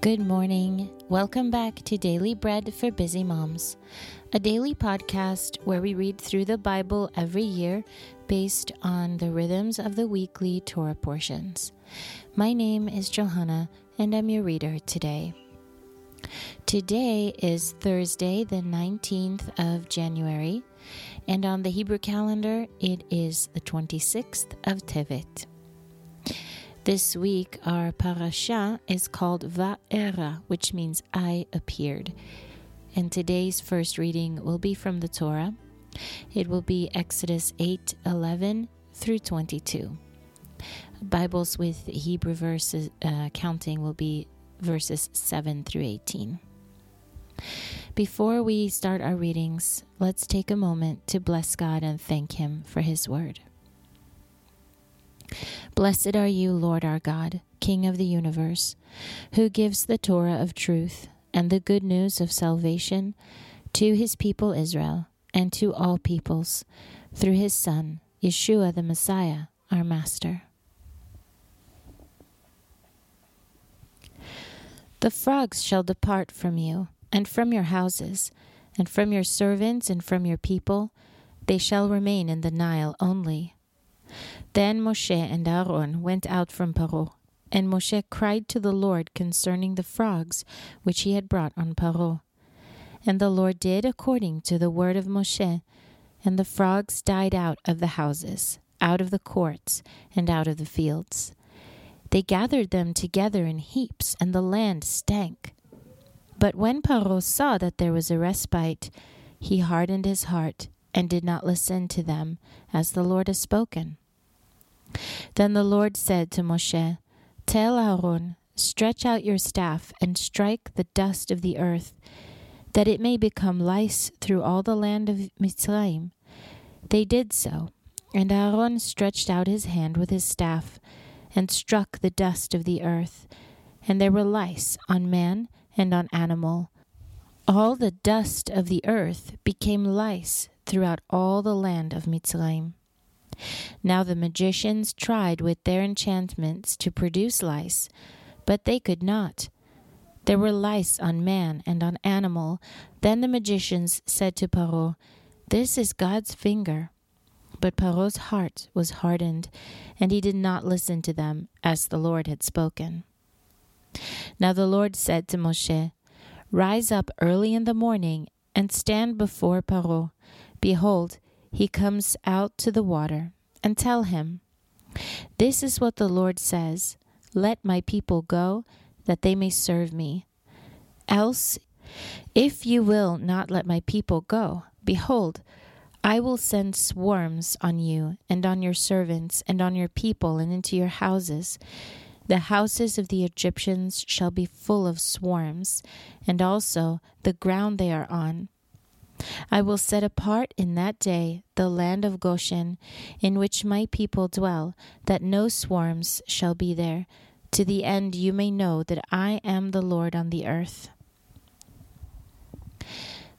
Good morning. Welcome back to Daily Bread for Busy Moms, a daily podcast where we read through the Bible every year based on the rhythms of the weekly Torah portions. My name is Johanna, and I'm your reader today. Today is Thursday, the 19th of January, and on the Hebrew calendar, it is the 26th of Tevet. This week, our parasha is called Va'era, which means I appeared. And today's first reading will be from the Torah. It will be Exodus 8 11 through 22. Bibles with Hebrew verses uh, counting will be verses 7 through 18. Before we start our readings, let's take a moment to bless God and thank Him for His word. Blessed are you, Lord our God, King of the universe, who gives the Torah of truth and the good news of salvation to his people Israel and to all peoples through his Son, Yeshua the Messiah, our Master. The frogs shall depart from you, and from your houses, and from your servants, and from your people. They shall remain in the Nile only. Then Moshe and Aaron went out from Paro, and Moshe cried to the Lord concerning the frogs which he had brought on Paro. And the Lord did according to the word of Moshe, and the frogs died out of the houses, out of the courts, and out of the fields. They gathered them together in heaps, and the land stank. But when Paro saw that there was a respite, he hardened his heart and did not listen to them, as the Lord has spoken. Then the Lord said to Moshe, Tell Aaron, stretch out your staff and strike the dust of the earth, that it may become lice through all the land of Mitzrayim. They did so, and Aaron stretched out his hand with his staff and struck the dust of the earth, and there were lice on man and on animal. All the dust of the earth became lice throughout all the land of Mitzrayim. Now the magicians tried with their enchantments to produce lice, but they could not. There were lice on man and on animal. Then the magicians said to Paro, This is God's finger. But Paro's heart was hardened, and he did not listen to them, as the Lord had spoken. Now the Lord said to Moshe, Rise up early in the morning and stand before Paro. Behold, he comes out to the water, and tell him, This is what the Lord says Let my people go, that they may serve me. Else, if you will not let my people go, behold, I will send swarms on you, and on your servants, and on your people, and into your houses. The houses of the Egyptians shall be full of swarms, and also the ground they are on. I will set apart in that day the land of Goshen, in which my people dwell, that no swarms shall be there, to the end you may know that I am the Lord on the earth.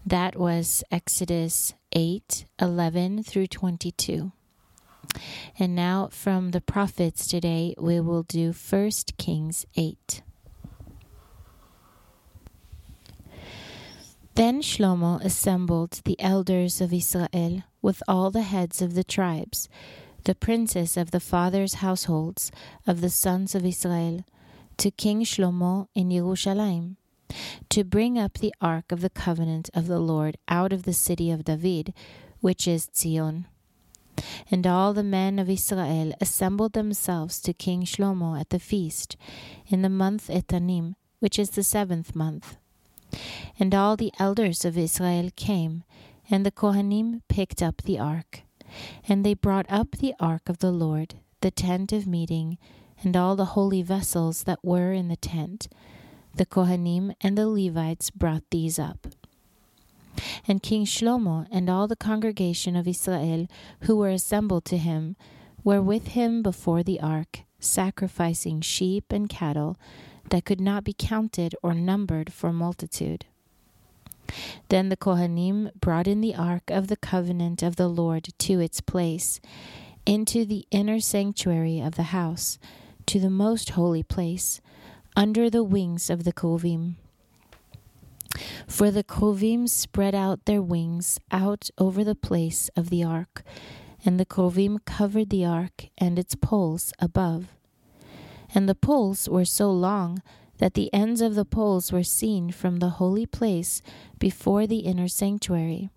That was Exodus 8 11 through 22. And now from the prophets today, we will do 1 Kings 8. Then Shlomo assembled the elders of Israel with all the heads of the tribes, the princes of the fathers' households of the sons of Israel, to King Shlomo in Jerusalem, to bring up the ark of the covenant of the Lord out of the city of David, which is Zion. And all the men of Israel assembled themselves to King Shlomo at the feast in the month Etanim, which is the seventh month. And all the elders of Israel came, and the Kohanim picked up the ark. And they brought up the ark of the Lord, the tent of meeting, and all the holy vessels that were in the tent. The Kohanim and the Levites brought these up. And King Shlomo and all the congregation of Israel who were assembled to him were with him before the ark, sacrificing sheep and cattle that could not be counted or numbered for multitude. Then the Kohanim brought in the ark of the covenant of the Lord to its place, into the inner sanctuary of the house, to the most holy place, under the wings of the cheruvim. For the cheruvim spread out their wings out over the place of the ark, and the cheruvim covered the ark and its poles above. And the poles were so long that the ends of the poles were seen from the holy place before the inner sanctuary,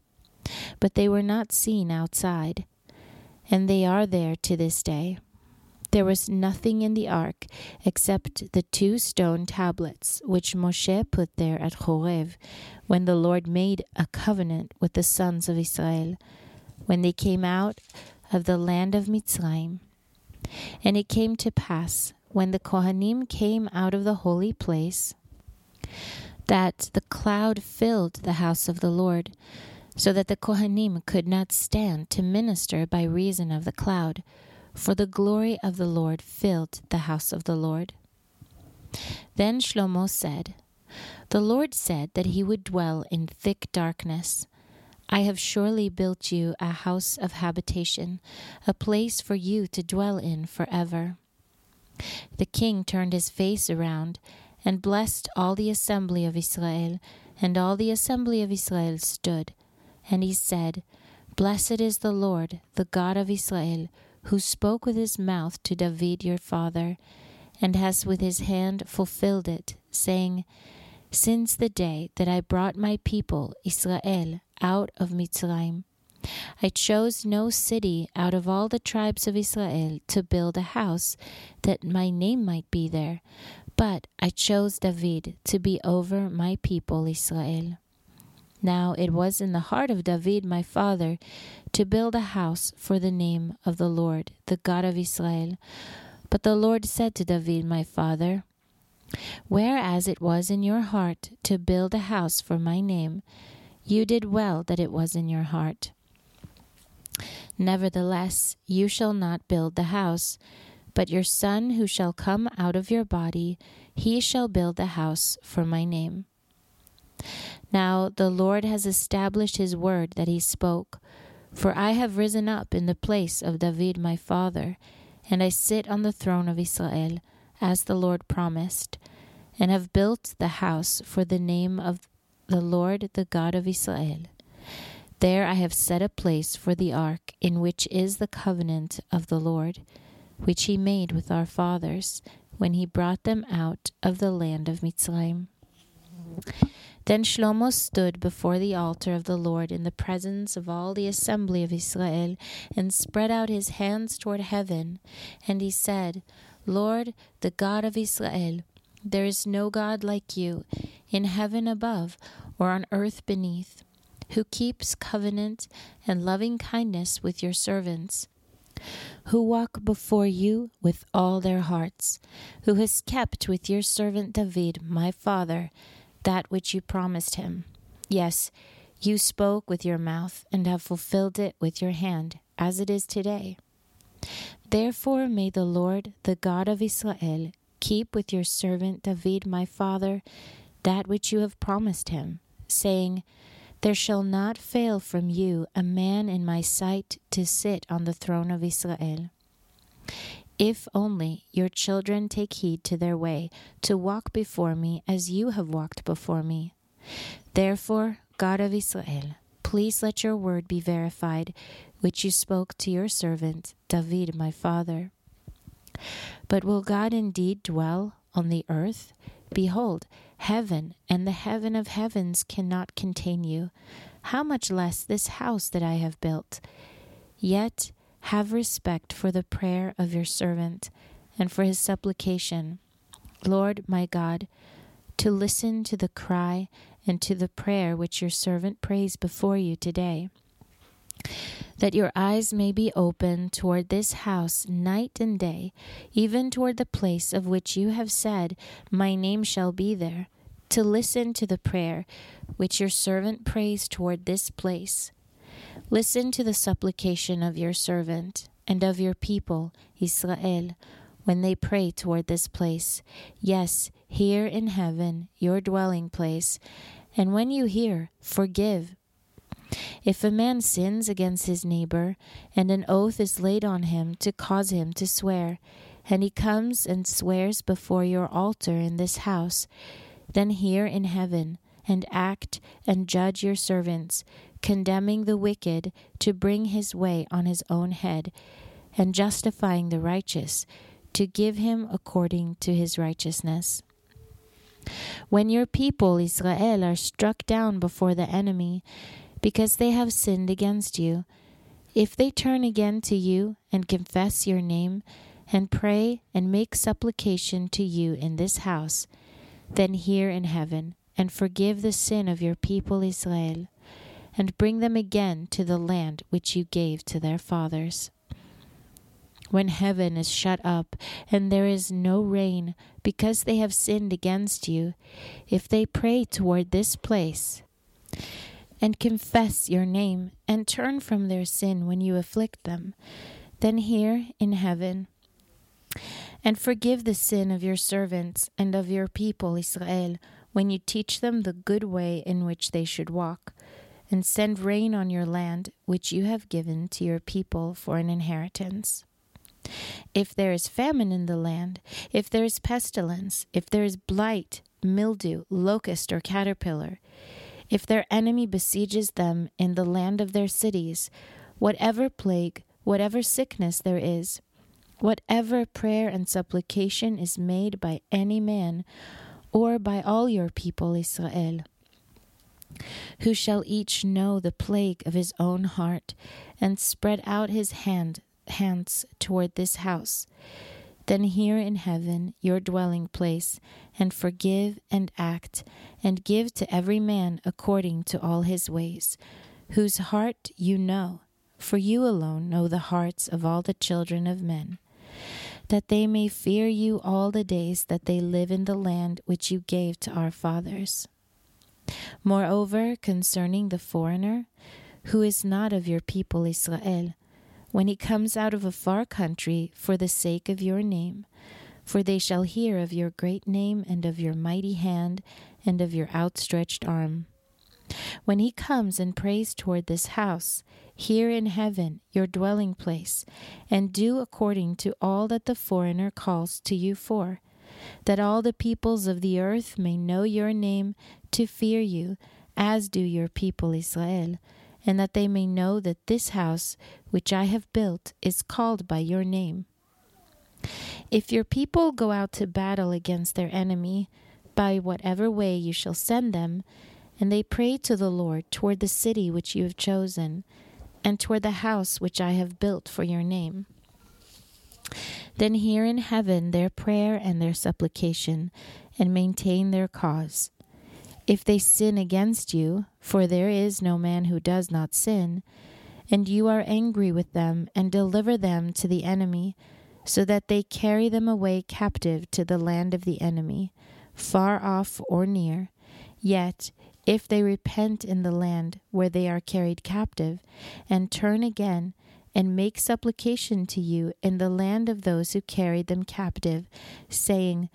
but they were not seen outside, and they are there to this day. There was nothing in the ark except the two stone tablets which Moshe put there at Horeb when the Lord made a covenant with the sons of Israel when they came out of the land of Mitzrayim. And it came to pass when the Kohanim came out of the holy place that the cloud filled the house of the Lord, so that the Kohanim could not stand to minister by reason of the cloud for the glory of the Lord filled the house of the Lord. Then Shlomo said, The Lord said that he would dwell in thick darkness. I have surely built you a house of habitation, a place for you to dwell in forever. The king turned his face around and blessed all the assembly of Israel, and all the assembly of Israel stood. And he said, Blessed is the Lord, the God of Israel who spoke with his mouth to David your father, and has with his hand fulfilled it, saying, Since the day that I brought my people Israel out of Mitzrayim, I chose no city out of all the tribes of Israel to build a house that my name might be there, but I chose David to be over my people Israel. Now it was in the heart of David my father to build a house for the name of the Lord, the God of Israel. But the Lord said to David my father, Whereas it was in your heart to build a house for my name, you did well that it was in your heart. Nevertheless, you shall not build the house, but your son who shall come out of your body, he shall build the house for my name. Now the Lord has established his word that he spoke. For I have risen up in the place of David my father, and I sit on the throne of Israel, as the Lord promised, and have built the house for the name of the Lord the God of Israel. There I have set a place for the ark, in which is the covenant of the Lord, which he made with our fathers, when he brought them out of the land of Mitzrayim. Then Shlomo stood before the altar of the Lord in the presence of all the assembly of Israel, and spread out his hands toward heaven. And he said, Lord, the God of Israel, there is no God like you, in heaven above or on earth beneath, who keeps covenant and loving kindness with your servants who walk before you with all their hearts, who has kept with your servant David, my father, that which you promised him. Yes, you spoke with your mouth and have fulfilled it with your hand, as it is today. Therefore may the Lord, the God of Israel, keep with your servant David my father that which you have promised him, saying, There shall not fail from you a man in my sight to sit on the throne of Israel. If only your children take heed to their way, to walk before me as you have walked before me. Therefore, God of Israel, please let your word be verified, which you spoke to your servant David my father. But will God indeed dwell on the earth? Behold, heaven and the heaven of heavens cannot contain you. How much less this house that I have built? Yet have respect for the prayer of your servant and for his supplication. Lord my God, to listen to the cry and to the prayer which your servant prays before you today. That your eyes may be open toward this house night and day, even toward the place of which you have said, My name shall be there, to listen to the prayer which your servant prays toward this place Listen to the supplication of your servant and of your people, Israel, when they pray toward this place. Yes, here in heaven, your dwelling place. And when you hear, forgive. If a man sins against his neighbor, and an oath is laid on him to cause him to swear, and he comes and swears before your altar in this house, then hear in heaven, and act and judge your servants, condemning the wicked to bring his way on his own head, and justifying the righteous to give him according to his righteousness. When your people Israel are struck down before the enemy, because they have sinned against you, if they turn again to you and confess your name, and pray and make supplication to you in this house, then hear in heaven, and forgive the sin of your people Israel, and bring them again to the land which you gave to their fathers. When heaven is shut up, and there is no rain, because they have sinned against you, if they pray toward this place, and confess your name, and turn from their sin when you afflict them, then hear in heaven and forgive the sin of your servants and of your people Israel when you teach them the good way in which they should walk, and send rain on your land which you have given to your people for an inheritance. If there is famine in the land, if there is pestilence, if there is blight, mildew, locust, or caterpillar, if their enemy besieges them in the land of their cities, whatever plague, whatever sickness there is, Whatever prayer and supplication is made by any man, or by all your people Israel, who shall each know the plague of his own heart, and spread out his hand hands toward this house, then hear in heaven your dwelling place, and forgive and act, and give to every man according to all his ways, whose heart you know, for you alone know the hearts of all the children of men that they may fear you all the days that they live in the land which you gave to our fathers. Moreover, concerning the foreigner, who is not of your people Israel, when he comes out of a far country for the sake of your name, for they shall hear of your great name and of your mighty hand and of your outstretched arm. When he comes and prays toward this house, here in heaven, your dwelling place, and do according to all that the foreigner calls to you for, that all the peoples of the earth may know your name to fear you, as do your people Israel, and that they may know that this house which I have built is called by your name. If your people go out to battle against their enemy, by whatever way you shall send them, and they pray to the Lord toward the city which you have chosen, and toward the house which I have built for your name. Then hear in heaven their prayer and their supplication, and maintain their cause. If they sin against you, for there is no man who does not sin, and you are angry with them, and deliver them to the enemy, so that they carry them away captive to the land of the enemy, far off or near, yet if they repent in the land where they are carried captive, and turn again, and make supplication to you in the land of those who carried them captive, saying,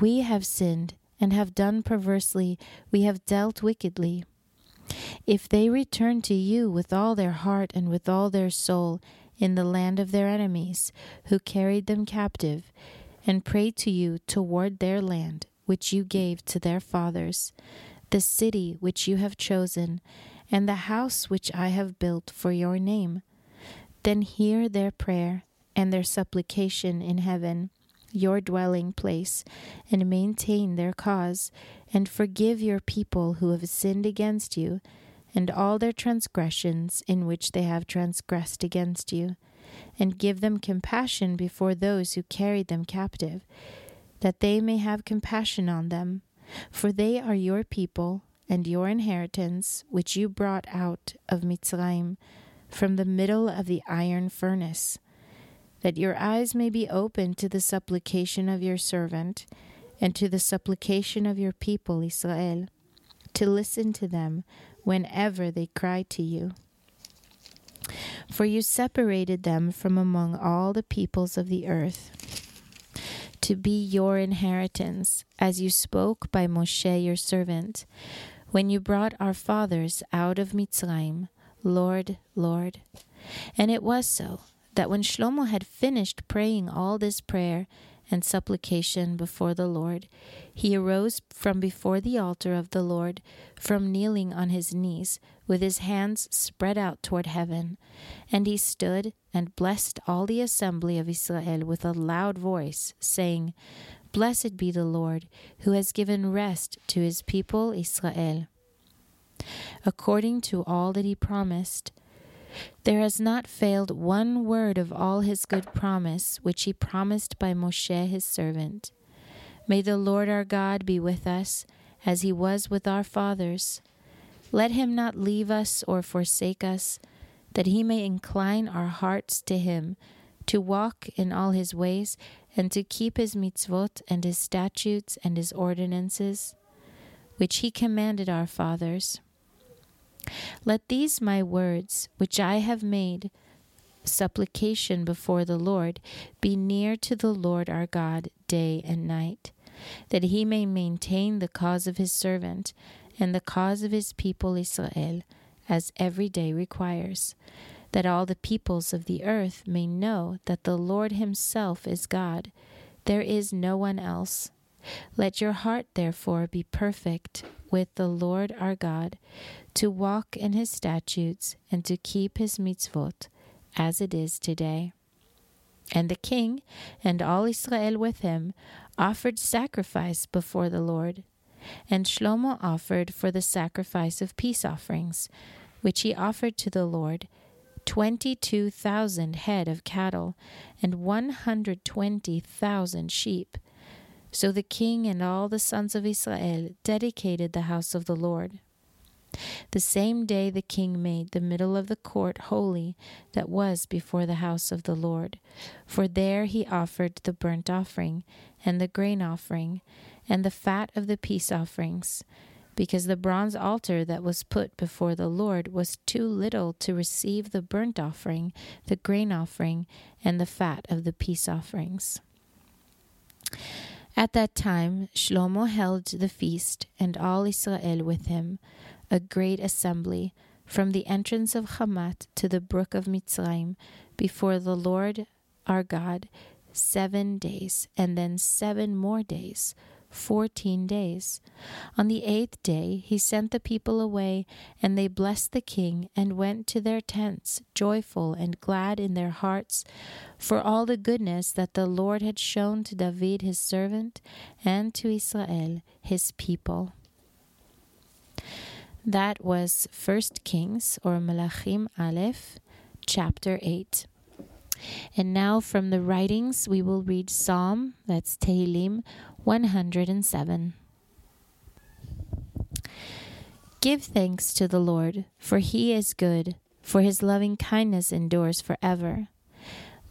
We have sinned, and have done perversely, we have dealt wickedly. If they return to you with all their heart and with all their soul in the land of their enemies, who carried them captive, and pray to you toward their land, which you gave to their fathers, the city which you have chosen, and the house which I have built for your name. Then hear their prayer and their supplication in heaven, your dwelling place, and maintain their cause, and forgive your people who have sinned against you, and all their transgressions in which they have transgressed against you, and give them compassion before those who carried them captive, that they may have compassion on them. For they are your people and your inheritance, which you brought out of Mitzrayim from the middle of the iron furnace, that your eyes may be opened to the supplication of your servant and to the supplication of your people Israel, to listen to them whenever they cry to you. For you separated them from among all the peoples of the earth to be your inheritance, as you spoke by Moshe your servant, when you brought our fathers out of Mitzrayim, Lord, Lord. And it was so, that when Shlomo had finished praying all this prayer and supplication before the Lord, he arose from before the altar of the Lord, from kneeling on his knees, with his hands spread out toward heaven. And he stood and blessed all the assembly of Israel with a loud voice, saying, Blessed be the Lord, who has given rest to his people Israel. According to all that he promised, there has not failed one word of all his good promise which he promised by Moshe his servant. May the Lord our God be with us, as he was with our fathers. Let him not leave us or forsake us, that he may incline our hearts to him, to walk in all his ways, and to keep his mitzvot and his statutes and his ordinances, which he commanded our fathers. Let these my words, which I have made supplication before the Lord, be near to the Lord our God day and night, that he may maintain the cause of his servant and the cause of his people Israel, as every day requires, that all the peoples of the earth may know that the Lord himself is God. There is no one else. Let your heart, therefore, be perfect with the Lord our God, to walk in his statutes and to keep his mitzvot, as it is today. And the king and all Israel with him offered sacrifice before the Lord. And Shlomo offered for the sacrifice of peace offerings, which he offered to the Lord, twenty two thousand head of cattle and one hundred twenty thousand sheep so the king and all the sons of Israel dedicated the house of the Lord. The same day the king made the middle of the court holy that was before the house of the Lord, for there he offered the burnt offering, and the grain offering, and the fat of the peace offerings, because the bronze altar that was put before the Lord was too little to receive the burnt offering, the grain offering, and the fat of the peace offerings. At that time, Shlomo held the feast, and all Israel with him, a great assembly, from the entrance of Hamat to the brook of Mitzrayim, before the Lord our God, seven days, and then seven more days, fourteen days. On the eighth day he sent the people away, and they blessed the king, and went to their tents, joyful and glad in their hearts, for all the goodness that the Lord had shown to David his servant, and to Israel his people. That was First Kings, or Melachim Aleph, chapter 8. And now from the writings we will read Psalm, that's Tehillim 107. Give thanks to the Lord, for he is good, for his loving kindness endures forever.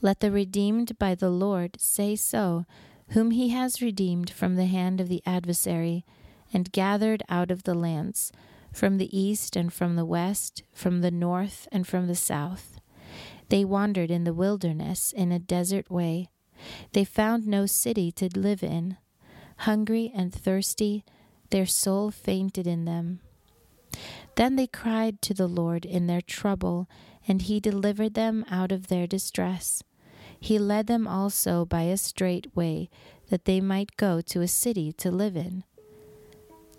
Let the redeemed by the Lord say so, whom he has redeemed from the hand of the adversary, and gathered out of the lands, from the east and from the west, from the north and from the south. They wandered in the wilderness in a desert way. They found no city to live in. Hungry and thirsty, their soul fainted in them. Then they cried to the Lord in their trouble, and he delivered them out of their distress. He led them also by a straight way, that they might go to a city to live in.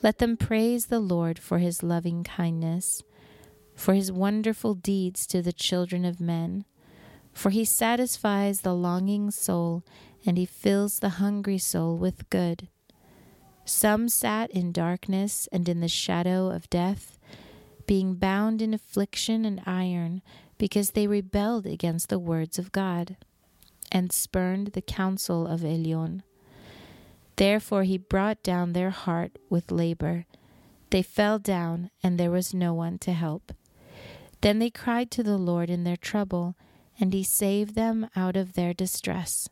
Let them praise the Lord for his loving kindness, for his wonderful deeds to the children of men. For he satisfies the longing soul and he fills the hungry soul with good. Some sat in darkness and in the shadow of death, being bound in affliction and iron, because they rebelled against the words of God, and spurned the counsel of Elyon. Therefore he brought down their heart with labor. They fell down, and there was no one to help. Then they cried to the Lord in their trouble, and he saved them out of their distress.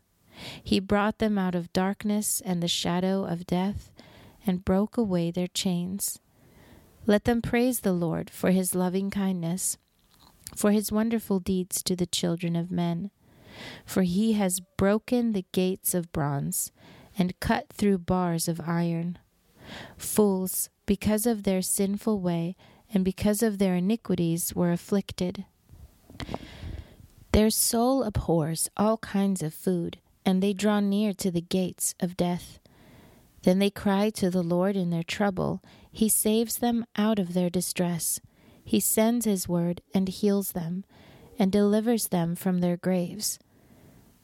He brought them out of darkness and the shadow of death, and broke away their chains. Let them praise the Lord for his loving kindness, for his wonderful deeds to the children of men. For he has broken the gates of bronze, and cut through bars of iron. Fools, because of their sinful way, and because of their iniquities, were afflicted. Their soul abhors all kinds of food, and they draw near to the gates of death. Then they cry to the Lord in their trouble. He saves them out of their distress. He sends his word and heals them, and delivers them from their graves.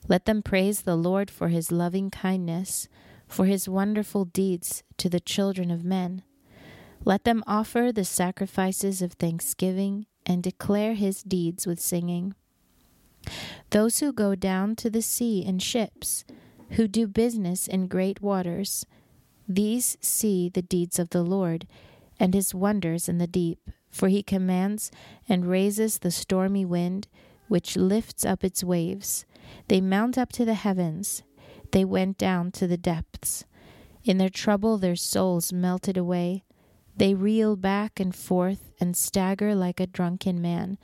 Let them praise the Lord for his loving kindness, for his wonderful deeds to the children of men. Let them offer the sacrifices of thanksgiving and declare his deeds with singing. Those who go down to the sea in ships, who do business in great waters, these see the deeds of the Lord and his wonders in the deep, for he commands and raises the stormy wind, which lifts up its waves. They mount up to the heavens. They went down to the depths. In their trouble, their souls melted away. They reel back and forth and stagger like a drunken man,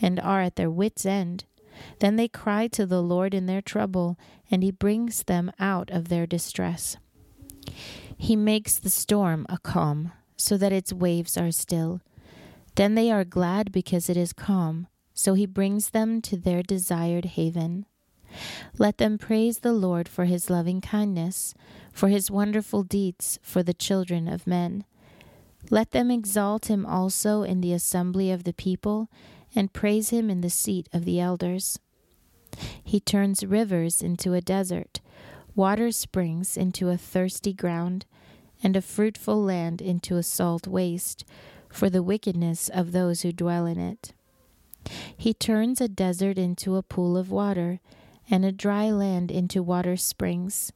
and are at their wits' end. Then they cry to the Lord in their trouble, and he brings them out of their distress. He makes the storm a calm, so that its waves are still. Then they are glad because it is calm, so he brings them to their desired haven. Let them praise the Lord for his loving kindness, for his wonderful deeds for the children of men. Let them exalt him also in the assembly of the people, and praise him in the seat of the elders. He turns rivers into a desert, water springs into a thirsty ground, and a fruitful land into a salt waste, for the wickedness of those who dwell in it. He turns a desert into a pool of water and a dry land into water springs.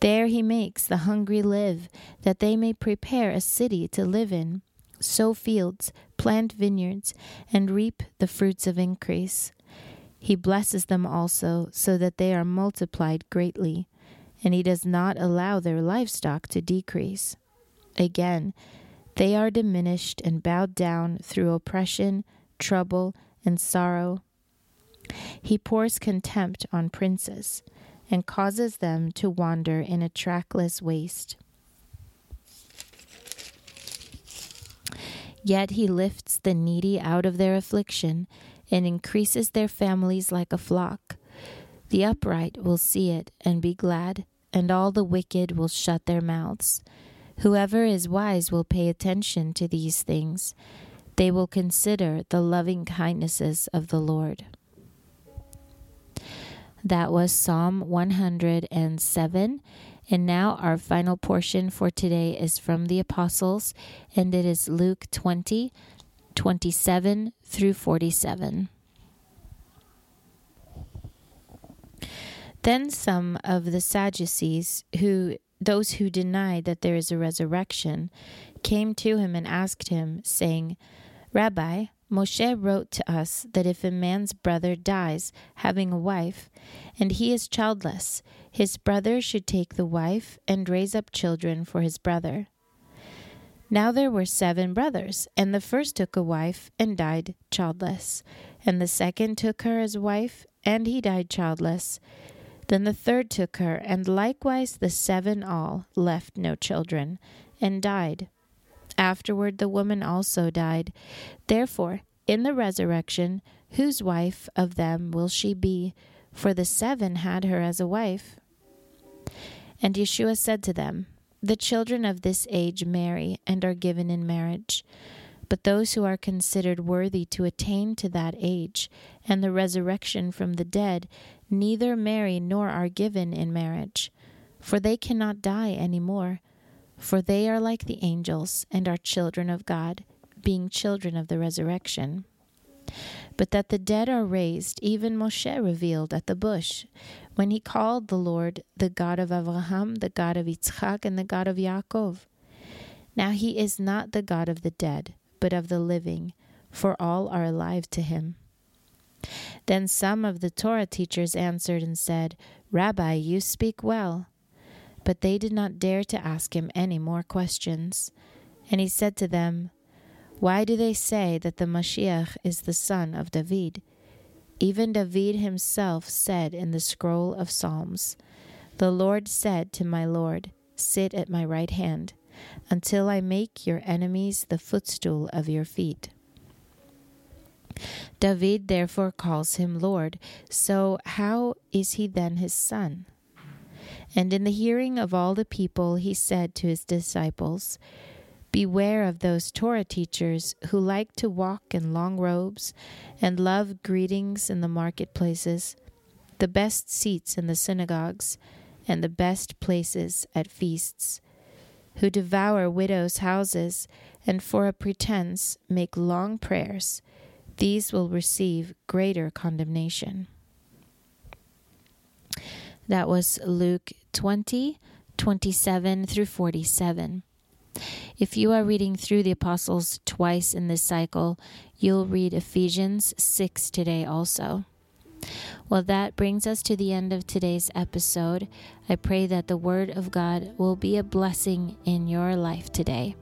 There he makes the hungry live, that they may prepare a city to live in, sow fields, plant vineyards, and reap the fruits of increase. He blesses them also, so that they are multiplied greatly, and he does not allow their livestock to decrease. Again, they are diminished and bowed down through oppression, trouble, and sorrow he pours contempt on princes and causes them to wander in a trackless waste. Yet he lifts the needy out of their affliction and increases their families like a flock. The upright will see it and be glad, and all the wicked will shut their mouths. Whoever is wise will pay attention to these things. They will consider the loving kindnesses of the Lord. That was Psalm 107. And now our final portion for today is from the Apostles, and it is Luke 20, 27 through 47. Then some of the Sadducees, who those who denied that there is a resurrection, came to him and asked him, saying, Rabbi, Moshe wrote to us that if a man's brother dies having a wife, and he is childless, his brother should take the wife and raise up children for his brother. Now there were seven brothers, and the first took a wife and died childless, and the second took her as wife, and he died childless. Then the third took her, and likewise the seven all left no children, and died. Afterward, the woman also died. Therefore, in the resurrection, whose wife of them will she be? For the seven had her as a wife. And Yeshua said to them, The children of this age marry and are given in marriage. But those who are considered worthy to attain to that age and the resurrection from the dead neither marry nor are given in marriage, for they cannot die any more for they are like the angels and are children of God, being children of the resurrection. But that the dead are raised, even Moshe revealed at the bush, when he called the Lord the God of Abraham, the God of Yitzchak, and the God of Yaakov. Now he is not the God of the dead, but of the living, for all are alive to him. Then some of the Torah teachers answered and said, Rabbi, you speak well. But they did not dare to ask him any more questions. And he said to them, Why do they say that the Mashiach is the son of David? Even David himself said in the scroll of Psalms, The Lord said to my Lord, Sit at my right hand, until I make your enemies the footstool of your feet. David therefore calls him Lord. So how is he then his son? And in the hearing of all the people, he said to his disciples, Beware of those Torah teachers who like to walk in long robes and love greetings in the marketplaces, the best seats in the synagogues, and the best places at feasts, who devour widows' houses and for a pretense make long prayers. These will receive greater condemnation. That was Luke 20, 27 through 47. If you are reading through the Apostles twice in this cycle, you'll read Ephesians 6 today also. Well, that brings us to the end of today's episode. I pray that the Word of God will be a blessing in your life today.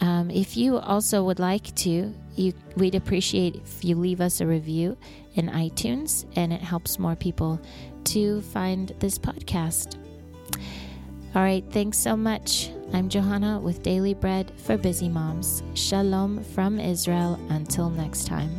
Um, if you also would like to, you, we'd appreciate if you leave us a review in iTunes, and it helps more people to find this podcast. All right, thanks so much. I'm Johanna with Daily Bread for Busy Moms. Shalom from Israel. Until next time.